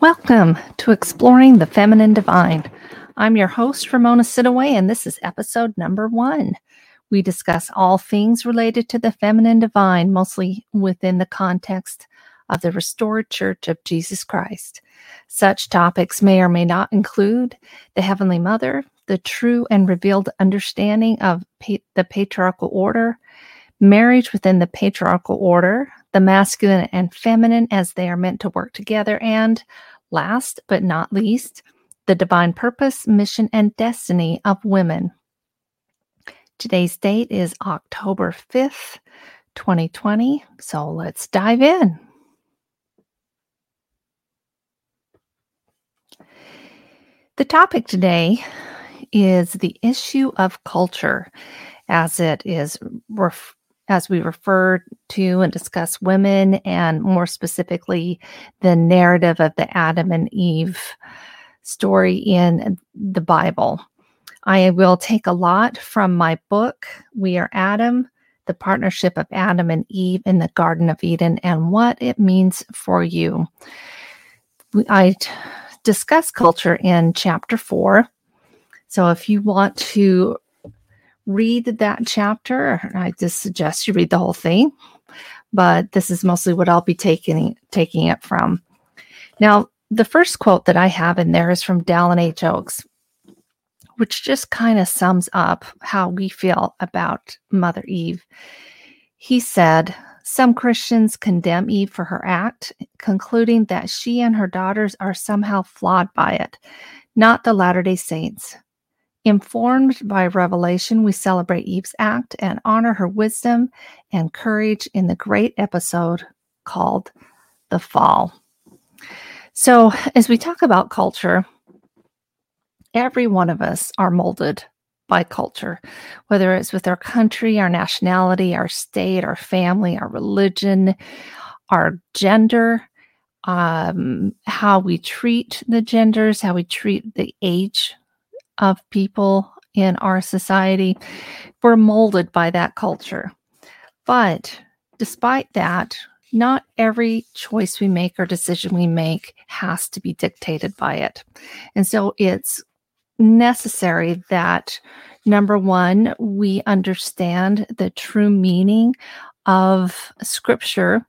Welcome to Exploring the Feminine Divine. I'm your host, Ramona Sidaway, and this is episode number one. We discuss all things related to the feminine divine, mostly within the context of the restored Church of Jesus Christ. Such topics may or may not include the Heavenly Mother, the true and revealed understanding of pa- the patriarchal order, marriage within the patriarchal order, the masculine and feminine as they are meant to work together, and last but not least, the divine purpose, mission, and destiny of women. Today's date is October 5th, 2020. So let's dive in. The topic today is the issue of culture as it is ref- as we refer to and discuss women and more specifically the narrative of the Adam and Eve story in the Bible. I will take a lot from my book, We Are Adam, the partnership of Adam and Eve in the Garden of Eden, and what it means for you. I discuss culture in chapter four. So if you want to read that chapter. I just suggest you read the whole thing, but this is mostly what I'll be taking taking it from. Now, the first quote that I have in there is from Dallin H. Oaks, which just kind of sums up how we feel about Mother Eve. He said, Some Christians condemn Eve for her act, concluding that she and her daughters are somehow flawed by it, not the Latter day Saints. Informed by revelation, we celebrate Eve's act and honor her wisdom and courage in the great episode called The Fall. So, as we talk about culture, every one of us are molded by culture, whether it's with our country, our nationality, our state, our family, our religion, our gender, um, how we treat the genders, how we treat the age of people in our society. We're molded by that culture. But despite that, not every choice we make or decision we make has to be dictated by it. And so it's necessary that number one, we understand the true meaning of scripture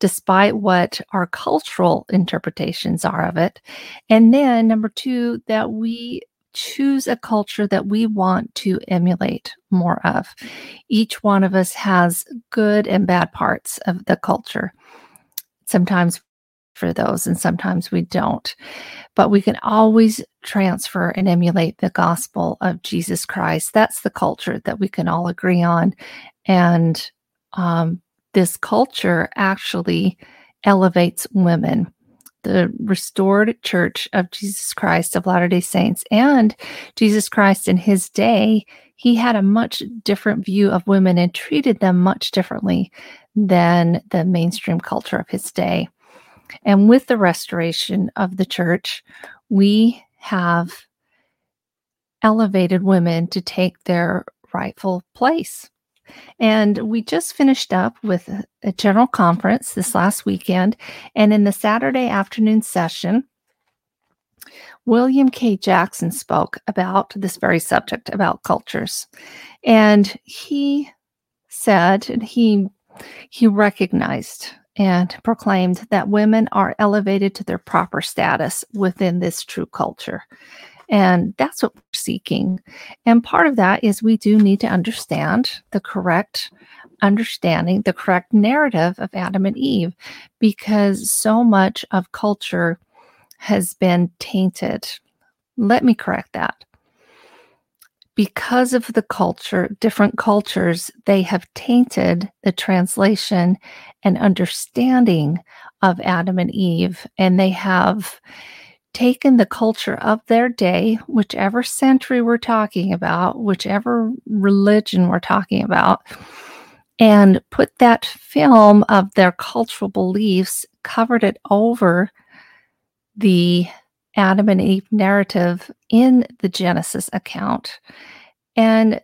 despite what our cultural interpretations are of it. And then number two, that we choose a culture that we want to emulate more of. Each one of us has good and bad parts of the culture. Sometimes for those, and sometimes we don't. But we can always transfer and emulate the gospel of Jesus Christ. That's the culture that we can all agree on. And um, this culture actually elevates women the restored church of Jesus Christ of Latter day Saints and Jesus Christ in his day, he had a much different view of women and treated them much differently than the mainstream culture of his day. And with the restoration of the church, we have elevated women to take their rightful place. And we just finished up with a, general conference this last weekend. And in the Saturday afternoon session, William K. Jackson spoke about this very subject about cultures. And he said, and he he recognized and proclaimed that women are elevated to their proper status within this true culture. And that's what we're seeking. And part of that is we do need to understand the correct understanding, the correct narrative of Adam and Eve, because so much of culture has been tainted. Let me correct that. Because of the culture, different cultures, they have tainted the translation and understanding of Adam and Eve, and they have taken the culture of their day, whichever century we're talking about, whichever religion we're talking about, and put that film of their cultural beliefs, covered it over the Adam and Eve narrative in the Genesis account, and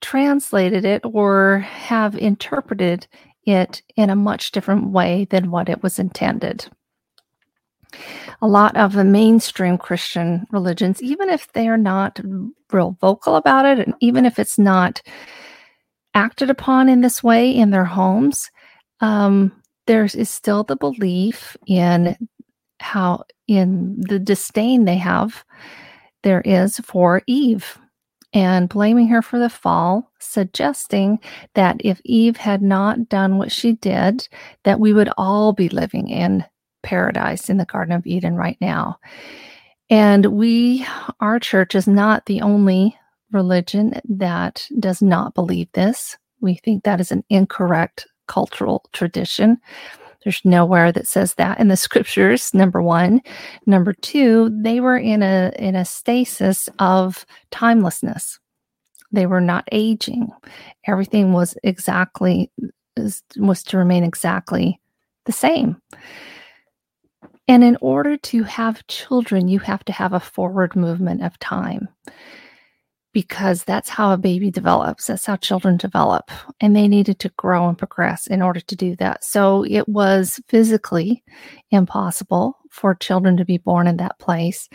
translated it or have interpreted it in a much different way than what it was intended. A lot of the mainstream Christian religions, even if they're not real vocal about it, and even if it's not acted upon in this way in their homes, um, there is still the belief in how, in the disdain they have, there is for Eve. And blaming her for the fall, suggesting that if Eve had not done what she did, that we would all be living in paradise in the Garden of Eden right now. And we, our church is not the only religion that does not believe this. We think that is an incorrect cultural tradition. There's nowhere that says that in the scriptures. Number one, number two, they were in a in a stasis of timelessness. They were not aging. Everything was exactly was to remain exactly the same. And in order to have children, you have to have a forward movement of time because that's how a baby develops. That's how children develop. And they needed to grow and progress in order to do that. So it was physically impossible for children to be born in that place.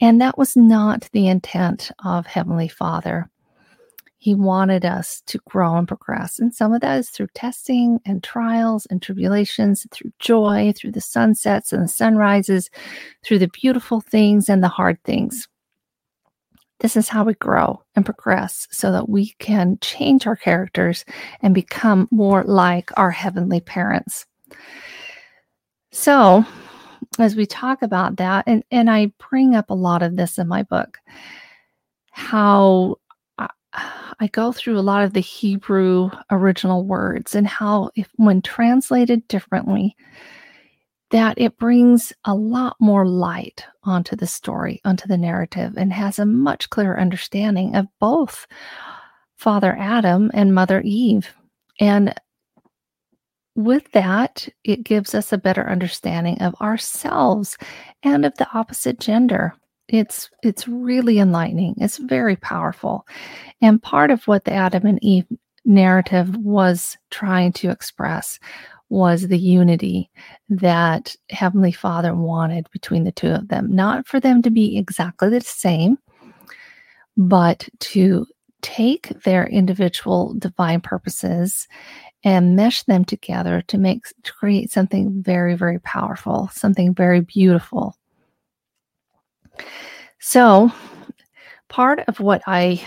And that was not the intent of Heavenly Father. He wanted us to grow and progress. And some of that is through testing and trials and tribulations, through joy, through the sunsets and the sunrises, through the beautiful things and the hard things. This is how we grow and progress so that we can change our characters and become more like our heavenly parents. So, as we talk about that, and, and I bring up a lot of this in my book, how I go through a lot of the Hebrew original words and how, if when translated differently, that it brings a lot more light onto the story, onto the narrative, and has a much clearer understanding of both Father Adam and Mother Eve. And with that, it gives us a better understanding of ourselves and of the opposite gender. It's it's really enlightening. It's very powerful. And part of what the Adam and Eve narrative was trying to express was the unity that Heavenly Father wanted between the two of them. Not for them to be exactly the same, but to take their individual divine purposes and mesh them together to make to create something very very powerful something very beautiful so part of what i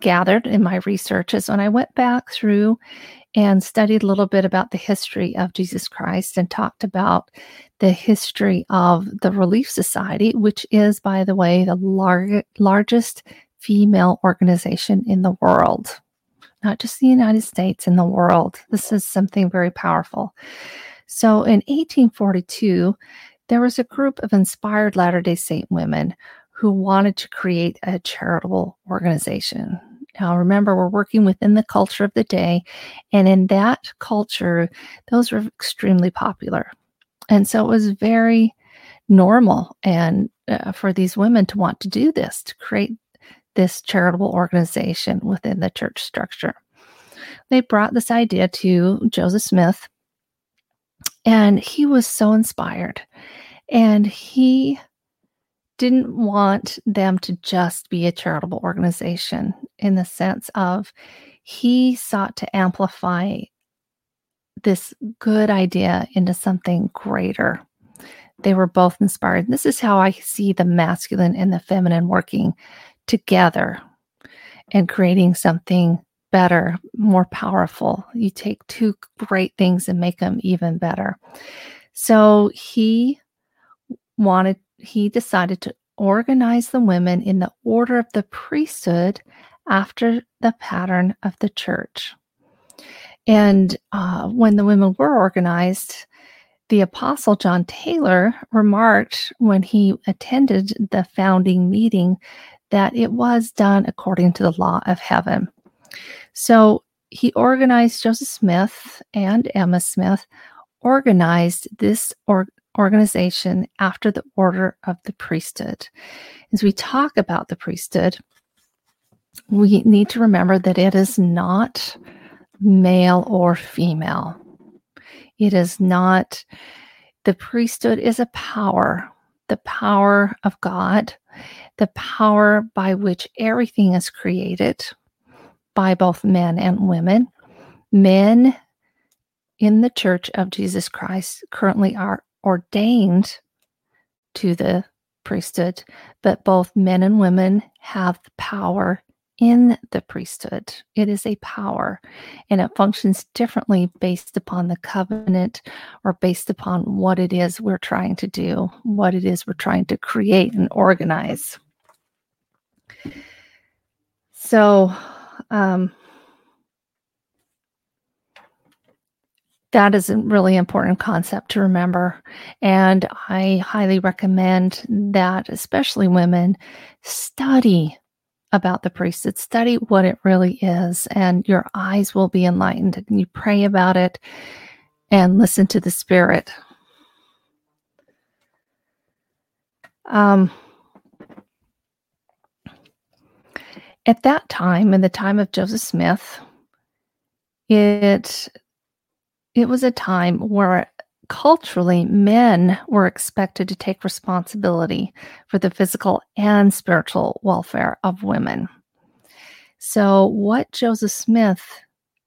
gathered in my research is when i went back through and studied a little bit about the history of Jesus Christ and talked about the history of the Relief Society, which is, by the way, the lar- largest female organization in the world, not just the United States, in the world. This is something very powerful. So in 1842, there was a group of inspired Latter day Saint women who wanted to create a charitable organization. Now, remember, we're working within the culture of the day. And in that culture, those were extremely popular. And so it was very normal and uh, for these women to want to do this, to create this charitable organization within the church structure. They brought this idea to Joseph Smith, and he was so inspired. And he didn't want them to just be a charitable organization in the sense of he sought to amplify this good idea into something greater. They were both inspired. This is how I see the masculine and the feminine working together and creating something better, more powerful. You take two great things and make them even better. So he wanted he decided to organize the women in the order of the priesthood after the pattern of the church. And uh, when the women were organized, the Apostle John Taylor remarked when he attended the founding meeting that it was done according to the law of heaven. So he organized Joseph Smith and Emma Smith, organized this or organization after the order of the priesthood. As we talk about the priesthood, we need to remember that it is not male or female. It is not, the priesthood is a power the power of God, the power by which everything is created by both men and women. Men in the Church of Jesus Christ currently are ordained to the priesthood, but both men and women have the power in the priesthood. It is a power and it functions differently based upon the covenant or based upon what it is we're trying to do, what it is we're trying to create and organize. So, um, that is a really important concept to remember. And I highly recommend that, especially women, study about the priesthood, study what it really is, and your eyes will be enlightened. And you pray about it and listen to the Spirit. Um, at that time, in the time of Joseph Smith, it it was a time where culturally men were expected to take responsibility for the physical and spiritual welfare of women. So, what Joseph Smith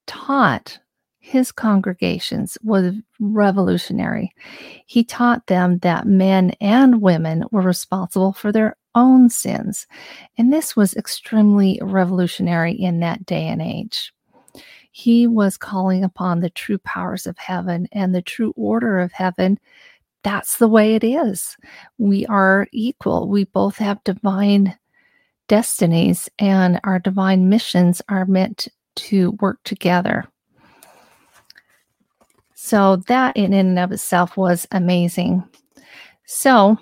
taught his congregations was revolutionary. He taught them that men and women were responsible for their own sins. And this was extremely revolutionary in that day and age he was calling upon the true powers of heaven and the true order of heaven. That's the way it is. We are equal. We both have divine destinies, and our divine missions are meant to work together. So, that in and of itself was amazing. So,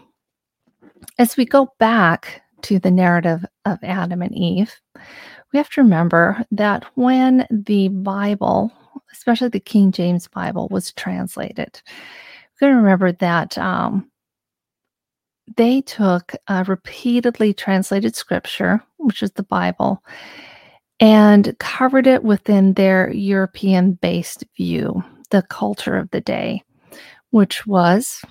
as we go back to the narrative of Adam and Eve, we have to remember that when the Bible, especially the King James Bible, was translated, we got to remember that um, they took a repeatedly translated scripture, which is the Bible, and covered it within their European based view, the culture of the day, which was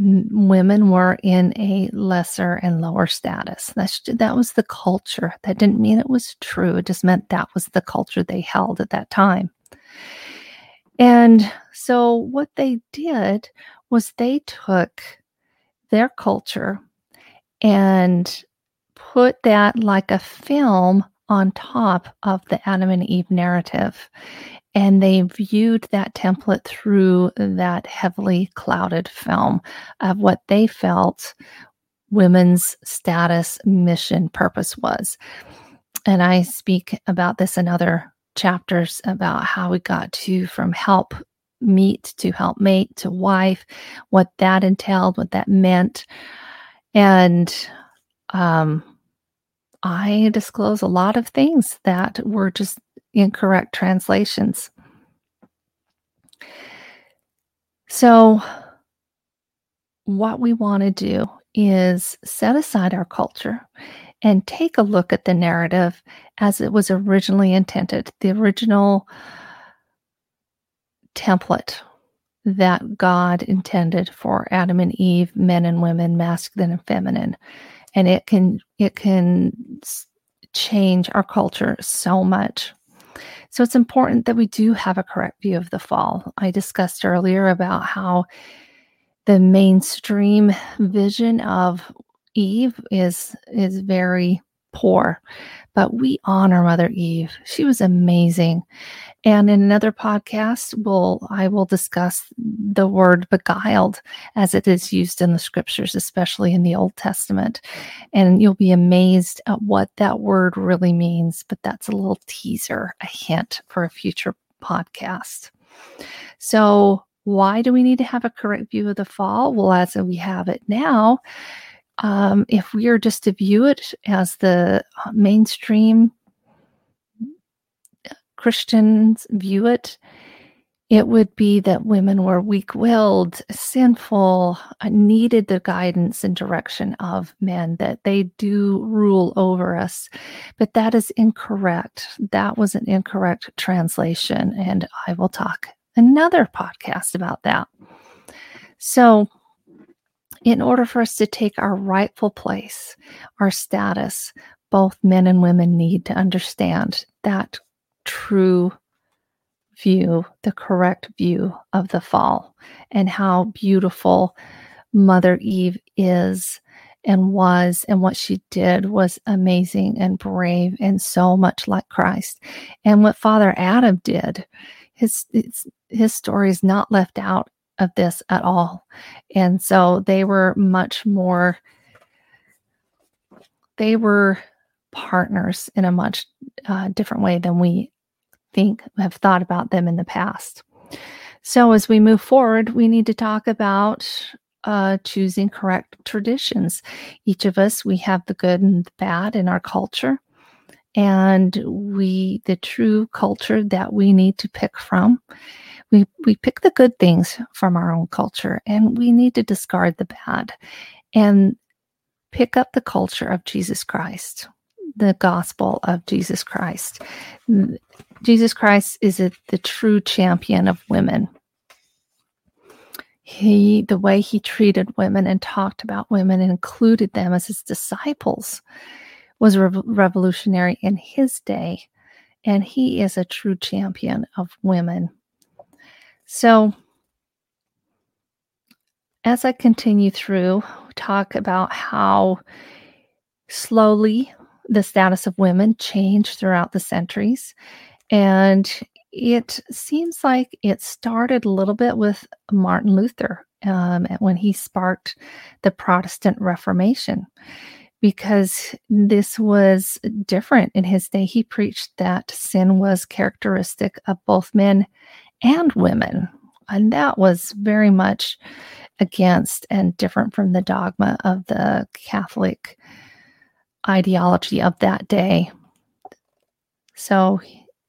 women were in a lesser and lower status. That's that was the culture. That didn't mean it was true. It just meant that was the culture they held at that time. And so what they did was they took their culture and put that like a film on top of the Adam and Eve narrative and they viewed that template through that heavily clouded film of what they felt women's status, mission, purpose was. And I speak about this in other chapters about how we got to from help meet to help mate to wife, what that entailed, what that meant. And um, I disclose a lot of things that were just incorrect translations. So, what we want to do is set aside our culture and take a look at the narrative as it was originally intended, the original template that God intended for Adam and Eve, men and women, masculine and feminine. And it can it can change our culture so much. So it's important that we do have a correct view of the fall. I discussed earlier about how the mainstream vision of Eve is is very poor, but we honor Mother Eve. She was amazing. And in another podcast, will I will discuss the word beguiled as it is used in the scriptures, especially in the Old Testament. And you'll be amazed at what that word really means. But that's a little teaser, a hint for a future podcast. So, why do we need to have a correct view of the fall? Well, as we have it now, um, if we are just to view it as the uh, mainstream Christians view it, it would be that women were weak willed, sinful, uh, needed the guidance and direction of men, that they do rule over us. But that is incorrect. That was an incorrect translation. And I will talk another podcast about that. So, in order for us to take our rightful place, our status, both men and women need to understand that true view, the correct view of the fall, and how beautiful Mother Eve is and was, and what she did was amazing and brave and so much like Christ. And what Father Adam did, his his, his story is not left out of this at all. And so they were much more, they were partners in a much uh, different way than we think have thought about them in the past. So as we move forward, we need to talk about uh, choosing correct traditions. Each of us, we have the good and the bad in our culture. And we, the true culture that we need to pick from, we, we pick the good things from our own culture and we need to discard the bad and pick up the culture of Jesus Christ, the gospel of Jesus Christ. Jesus Christ is a, the true champion of women. He, the way he treated women and talked about women and included them as his disciples was rev- revolutionary in his day. And he is a true champion of women. So, as I continue through, talk about how slowly the status of women changed throughout the centuries. And it seems like it started a little bit with Martin Luther um, when he sparked the Protestant Reformation, because this was different in his day. He preached that sin was characteristic of both men and women. And that was very much against and different from the dogma of the Catholic ideology of that day. So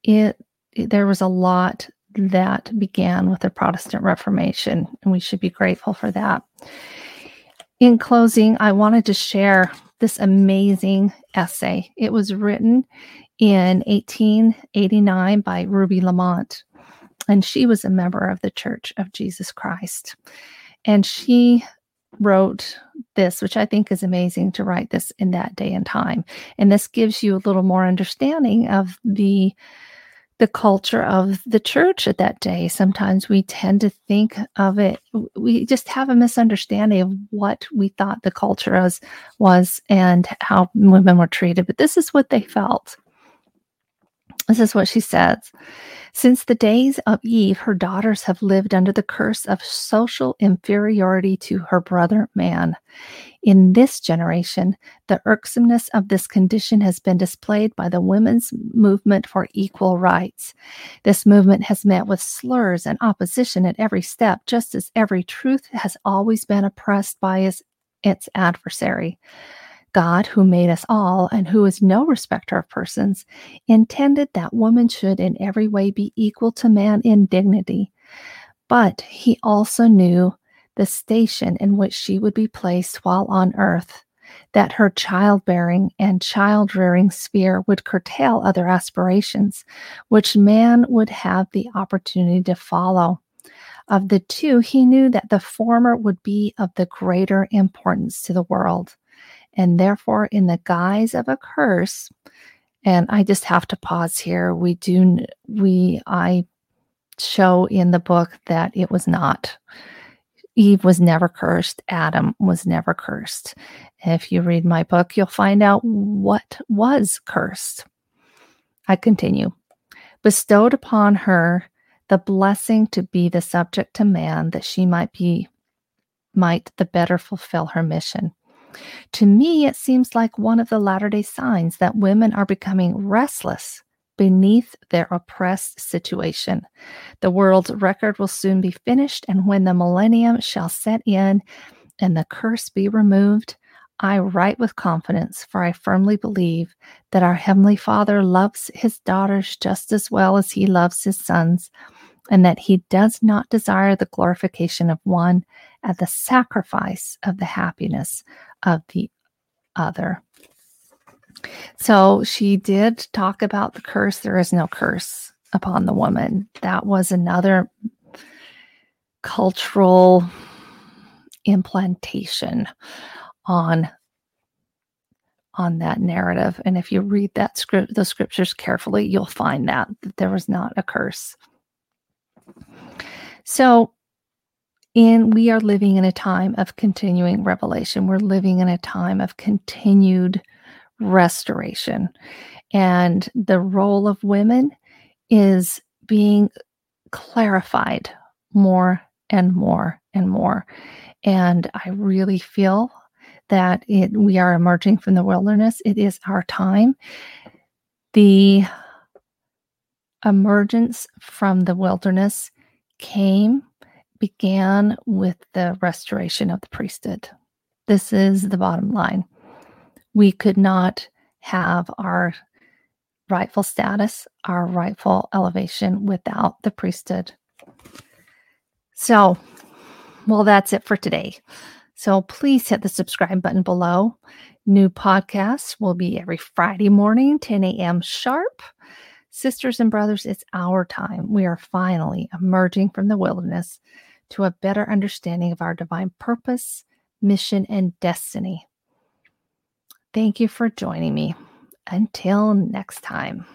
it, it there was a lot that began with the Protestant Reformation, and we should be grateful for that. In closing, I wanted to share this amazing essay. It was written in 1889 by Ruby Lamont and she was a member of the Church of Jesus Christ. And she wrote this, which I think is amazing to write this in that day and time. And this gives you a little more understanding of the the culture of the church at that day. Sometimes we tend to think of it, we just have a misunderstanding of what we thought the culture was, was and how women were treated. But this is what they felt. This is what she says. Since the days of Eve, her daughters have lived under the curse of social inferiority to her brother man. In this generation, the irksomeness of this condition has been displayed by the women's movement for equal rights. This movement has met with slurs and opposition at every step, just as every truth has always been oppressed by its, its adversary. God, who made us all and who is no respecter of persons, intended that woman should in every way be equal to man in dignity. But he also knew the station in which she would be placed while on earth, that her childbearing and child rearing sphere would curtail other aspirations, which man would have the opportunity to follow. Of the two, he knew that the former would be of the greater importance to the world and therefore in the guise of a curse and i just have to pause here. We do we i show in the book that it was not. Eve was never cursed. Adam was never cursed. If you read my book you'll find out what was cursed. I continue. Bestowed upon her the blessing to be the subject to man that she might be might the better fulfill her mission to me, it seems like one of the latter day signs that women are becoming restless beneath their oppressed situation. The world's record will soon be finished, and when the millennium shall set in and the curse be removed, I write with confidence, for I firmly believe that our Heavenly Father loves His daughters just as well as He loves His sons, and that He does not desire the glorification of one at the sacrifice of the happiness of the other. So she did talk about the curse. There is no curse upon the woman. That was another cultural implantation on on that narrative and if you read that script the scriptures carefully you'll find that, that there was not a curse so and we are living in a time of continuing revelation we're living in a time of continued restoration and the role of women is being clarified more and more and more and i really feel that it, we are emerging from the wilderness. It is our time. The emergence from the wilderness came, began with the restoration of the priesthood. This is the bottom line. We could not have our rightful status, our rightful elevation without the priesthood. So, well, that's it for today. So please hit the subscribe button below. New podcasts will be every Friday morning, 10 a.m. sharp. Sisters and brothers, it's our time. We are finally emerging from the wilderness to a better understanding of our divine purpose, mission, and destiny. Thank you for joining me. Until next time.